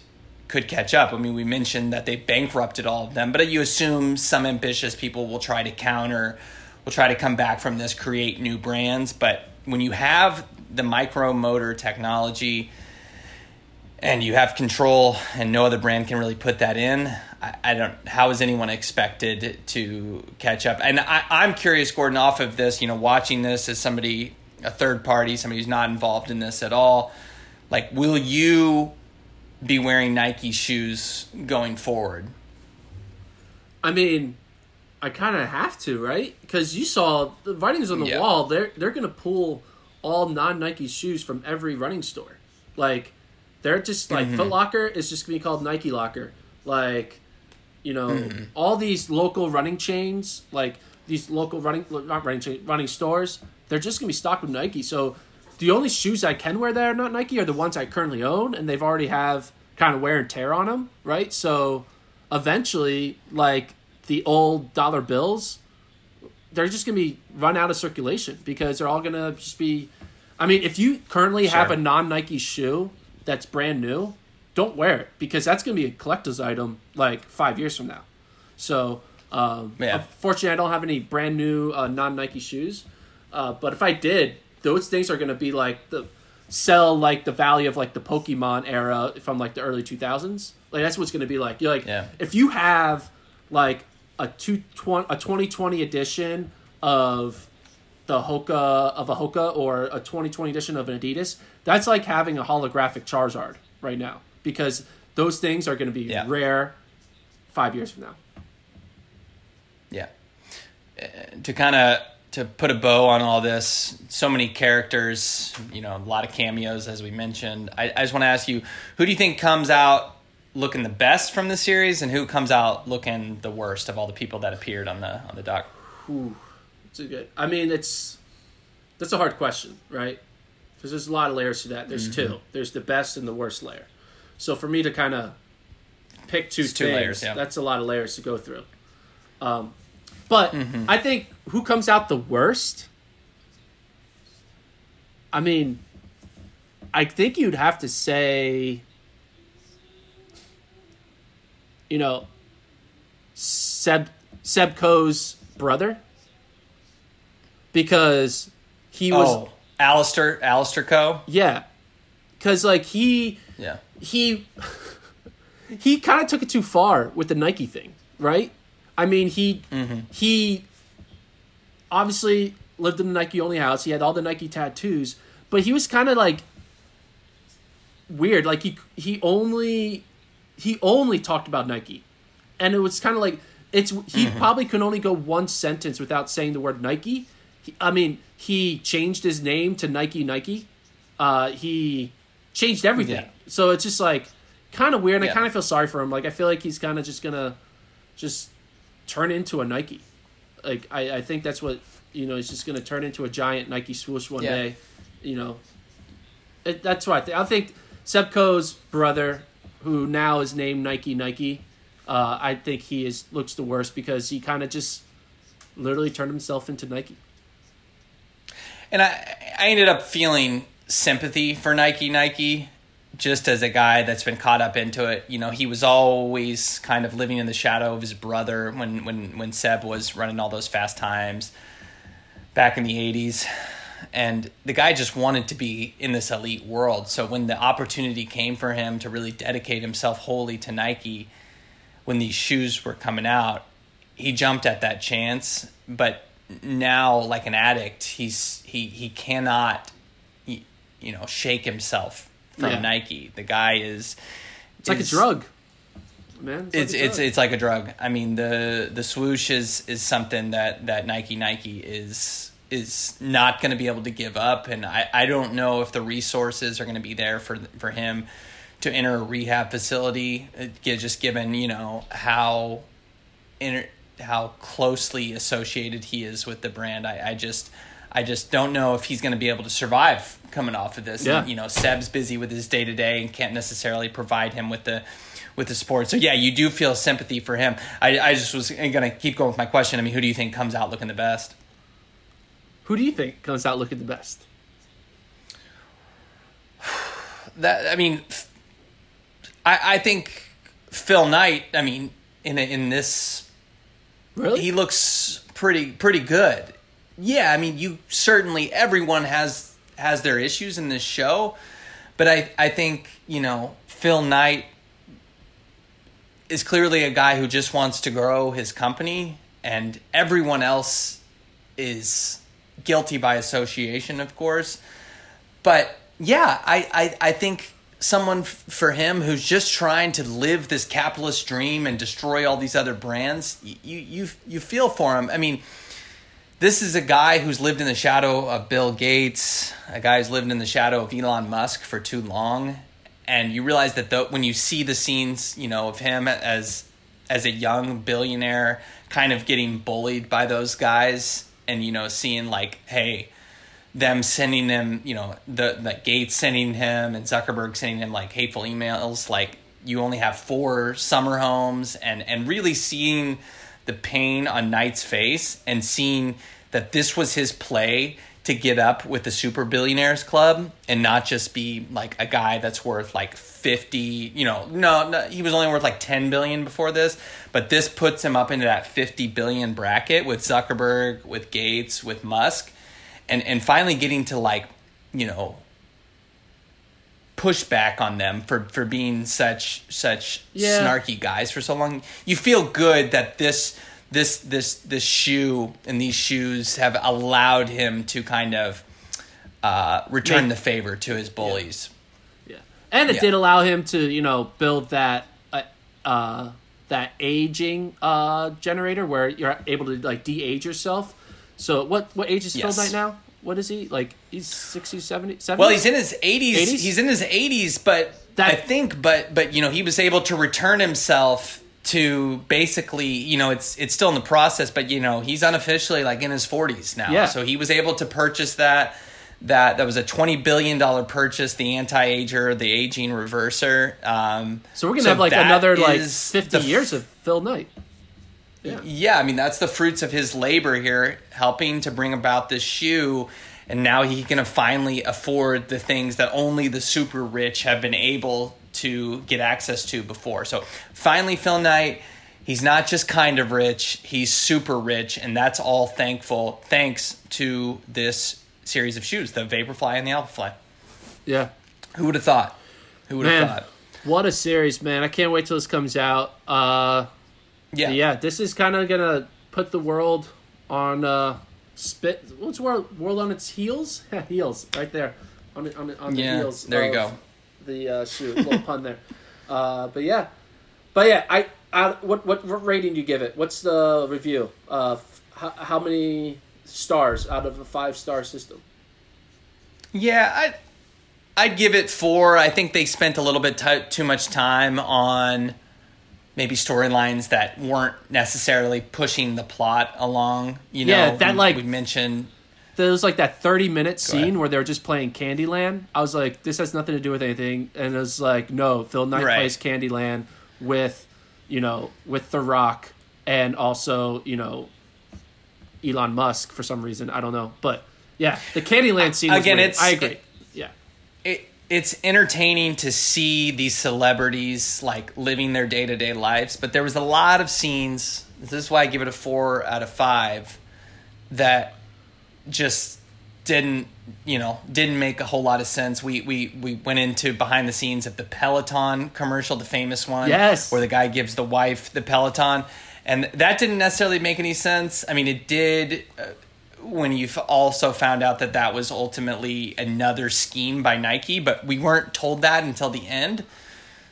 could catch up. I mean, we mentioned that they bankrupted all of them, but you assume some ambitious people will try to counter, will try to come back from this, create new brands. But when you have the micro motor technology and you have control and no other brand can really put that in, I, I don't, how is anyone expected to catch up? And I, I'm curious, Gordon, off of this, you know, watching this as somebody, a third party, somebody who's not involved in this at all, like, will you be wearing Nike shoes going forward? I mean, I kind of have to, right? Because you saw the writings on the wall. They're they're gonna pull all non Nike shoes from every running store. Like they're just like mm-hmm. Foot Locker is just gonna be called Nike Locker. Like you know mm-hmm. all these local running chains, like these local running not running chain, running stores, they're just gonna be stocked with Nike. So the only shoes I can wear that are not Nike are the ones I currently own, and they've already have kind of wear and tear on them, right? So eventually, like the old dollar bills, they're just gonna be run out of circulation because they're all gonna just be. I mean, if you currently have a non Nike shoe that's brand new, don't wear it because that's gonna be a collector's item like five years from now. So, um, Yeah. unfortunately, I don't have any brand new uh, non Nike shoes. Uh, but if I did, those things are gonna be like the sell like the value of like the Pokemon era from like the early two thousands. Like that's what's gonna be like. You're like Yeah. if you have like a two a twenty twenty edition of the Hoka of a Hoka or a 2020 edition of an Adidas, that's like having a holographic Charizard right now because those things are going to be Yeah. rare five years from now. Yeah. Uh, to kind of to put a bow on all this, so many characters, you know, a lot of cameos as we mentioned. I, I just want to ask you, who do you think comes out looking the best from the series, and who comes out looking the worst of all the people that appeared on the on the doc? It's good. I mean, it's that's a hard question, right? Because there's a lot of layers to that. There's Mm-hmm. two. There's the best and the worst layer. So for me to kind of pick two It's two things, layers, yeah. that's a lot of layers to go through. Um, but Mm-hmm. I think who comes out the worst. I mean, I think you'd have to say, you know, Seb Sebco's brother because he oh, was oh, Alistair, Alistair Coe. yeah because like he Yeah. he he kind of took it too far with the Nike thing, right? I mean, he mm-hmm. he obviously lived in the Nike only house. He had all the Nike tattoos, but he was kind of like weird. Like he he only he only talked about Nike, and it was kind of like it's he mm-hmm. probably could only go one sentence without saying the word Nike. I mean, he changed his name to Nike Nike. Uh, he changed everything. Yeah. So it's just like kind of weird. And I kind of feel sorry for him. Like I feel like he's kind of just gonna just turn into a Nike. Like I, I think that's what you know. He's just gonna turn into a giant Nike swoosh one Yeah. day. You know, it, that's what I think. I think Seb Coe's brother, who now is named Nike Nike, uh, I think he is looks the worst because he kind of just literally turned himself into Nike. And I, I ended up feeling sympathy for Nike Nike just as a guy that's been caught up into it. You know, he was always kind of living in the shadow of his brother when, when, when Seb was running all those fast times back in the 80s. And the guy just wanted to be in this elite world. So when the opportunity came for him to really dedicate himself wholly to Nike, when these shoes were coming out, he jumped at that chance. But now, like an addict, he's he he cannot, you know, shake himself from Yeah. Nike. The guy is. It's like a drug, man. It's like it's it's like a drug. I mean the the swoosh is is something that that Nike Nike is is not going to be able to give up, and I I don't know if the resources are going to be there for for him to enter a rehab facility. uh, Just given you know how inter, how closely associated he is with the brand. I, I just I just don't know if he's going to be able to survive coming off of this. Yeah. And, you know, Seb's busy with his day to day and can't necessarily provide him with the with the support. So yeah, you do feel sympathy for him. I, I just was going to keep going with my question. I mean, who do you think comes out looking the best? Who do you think comes out looking the best? That I mean, I I think Phil Knight. I mean, in a, in this Really? he looks pretty pretty good. Yeah, I mean, you certainly everyone has has their issues in this show, but I I think you know Phil Knight is clearly a guy who just wants to grow his company, and everyone else is guilty by association, of course. But yeah, I I, I think someone f- for him who's just trying to live this capitalist dream and destroy all these other brands, you you you feel for him. I mean, this is a guy who's lived in the shadow of Bill Gates, a guy who's lived in the shadow of Elon Musk for too long, and you realize that the, when you see the scenes, you know, of him as as a young billionaire, kind of getting bullied by those guys, and you know, seeing like, hey, them sending him, you know, the Gates sending him and Zuckerberg sending him like hateful emails, like you only have four summer homes, and and really seeing the pain on Knight's face and seeing that this was his play to get up with the super billionaires club and not just be like a guy that's worth like 50 you know no, no he was only worth like 10 billion before this but this puts him up into that 50 billion bracket with zuckerberg with gates with musk and and finally getting to like you know push back on them for for being such such Yeah. snarky guys for so long you feel good that this this this this shoe and these shoes have allowed him to kind of uh, return Make- the favor to his bullies Yeah, and it Yeah. did allow him to you know build that uh, uh, that aging uh, generator where you're able to like de-age yourself. So what what age is Phil Yes. Knight now? What is he like? He's 60, 70, 70? Well, he's in his 80s. 80s? He's in his 80s, but That- I think but but you know, he was able to return himself to basically, you know, it's it's still in the process, but you know, he's unofficially like in his 40s now. Yeah. So he was able to purchase that that that was a 20 billion dollar purchase, the anti-ager, the aging reverser. Um So we're gonna have like another like fifty the years of Phil Knight. Yeah. yeah, I mean that's the fruits of his labor here, helping to bring about this shoe, and now he can finally afford the things that only the super rich have been able to get access to before. So finally, Phil Knight, he's not just kind of rich; he's super rich, and that's all thankful thanks to this series of shoes, the Vaporfly and the Alphafly. Yeah. Who would have thought? Who would have thought? what a series, man! I can't wait till this comes out. Uh, Yeah, yeah, this is kind of gonna put the world on uh, spit. What's world world on its heels? heels, right there, on the, on the, on the Yeah, heels. there you go. The uh, shoe, little pun there. Uh, but yeah, but yeah, I, I what, what what rating do you give it? What's the review? Uh, f- how, how many stars out of a five star system? Yeah, I I'd give it four. I think they spent a little bit t- too much time on maybe storylines that weren't necessarily pushing the plot along. You know, Yeah, that, we, like- we mentioned. there was like that 30 minute scene where they were just playing Candyland. I was like, this has nothing to do with anything. And it was like, no, Phil Knight Right. plays Candyland with, you know, with The Rock and also, you know, Elon Musk for some reason. I don't know. But yeah, the Candyland scene was Again, it's- I agree. it- yeah. It, it's entertaining to see these celebrities like living their day to day lives, but there was a lot of scenes. This is why I give it a four out of five. That just didn't you know didn't make a whole lot of sense we we we went into behind the scenes of the peloton commercial the famous one Yes. where the guy gives the wife the peloton and that didn't necessarily make any sense i mean it did uh, when you have also found out that that was ultimately another scheme by nike but we weren't told that until the end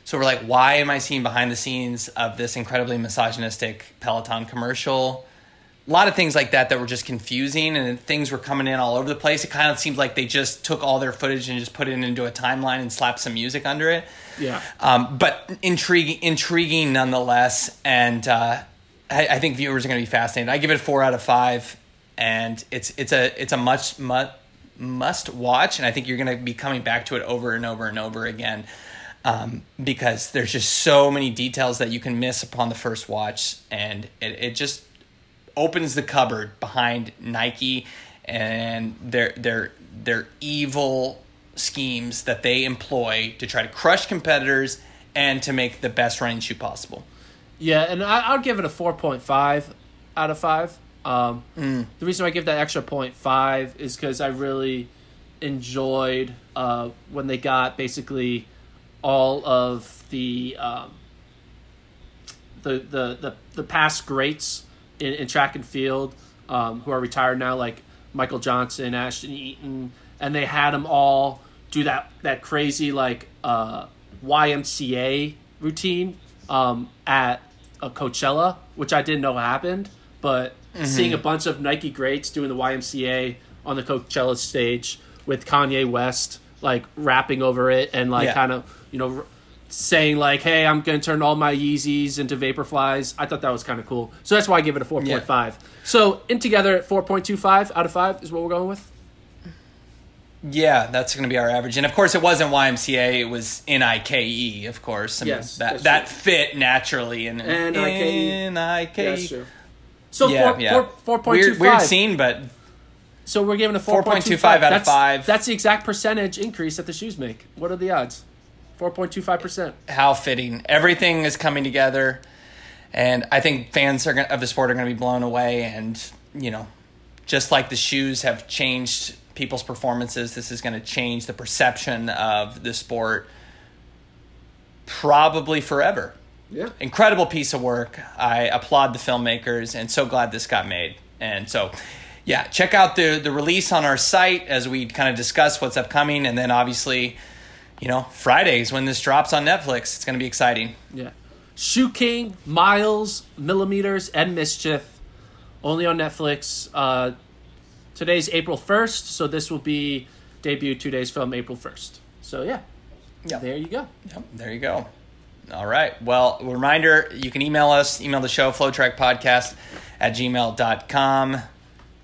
so we're like why am i seeing behind the scenes of this incredibly misogynistic peloton commercial a lot of things like that that were just confusing and things were coming in all over the place. It kind of seems like they just took all their footage and just put it into a timeline and slapped some music under it. Yeah. Um, but intriguing, intriguing nonetheless. And uh, I, I think viewers are going to be fascinated. I give it four out of five, and it's it's a it's a much must must watch, and I think you're going to be coming back to it over and over and over again. Um, because there's just so many details that you can miss upon the first watch, and it, it just opens the cupboard behind Nike and their their their evil schemes that they employ to try to crush competitors and to make the best running shoe possible. Yeah, and I, I'll give it a four point five out of five. Um, Mm. The reason I give that extra point five is because I really enjoyed uh, when they got basically all of the um, the, the the the past greats in, in track and field um, who are retired now, like Michael Johnson, Ashton Eaton, and they had them all do that that crazy like uh, YMCA routine um, at a Coachella, which I didn't know happened, but seeing mm-hmm. a bunch of Nike greats doing the YMCA on the Coachella stage with Kanye West like rapping over it and like Yeah. kind of you know saying like, "Hey, I'm going to turn all my Yeezys into Vaporflies." I thought that was kind of cool, so that's why I give it a four point five. So in together, four point two five out of five is what we're going with. Yeah, that's going to be our average. And of course, it wasn't YMCA; it was NIKE. Of course, I mean, Yes, that that true. fit naturally in NIKE. NIKE. So Yeah, four, yeah. four, four point two weird, weird five. scene, but So we're giving a 4.25 4.25 out of That's- five. That's the exact percentage increase that the shoes make. What are the odds? 4.25%. how fitting. Everything is coming together, and I think fans are gonna, of the sport are going to be blown away. And you know, just like the shoes have changed people's performances, this is going to change the perception of the sport probably forever. Yeah. Incredible piece of work. I applaud the filmmakers, and so glad this got made. And so. Yeah, check out the the release on our site as we kind of discuss what's upcoming, and then obviously, you know, Fridays when this drops on Netflix. It's going to be exciting. Yeah. Shoe King, Miles, Millimeters, and Mischief. Only on Netflix. Uh, today's April 1st, so this will be debut two days from April 1st. So, yeah. Yeah. There you go. Yep, there you go. All right. Well, reminder you can email us, email the show, flotrackpodcast at gmail.com.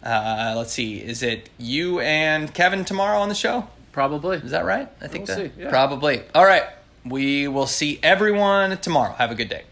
Uh, let's see. Is it you and Kevin tomorrow on the show? Probably. Is that right? I think We'll that see, yeah. probably. All right. We will see everyone tomorrow. Have a good day.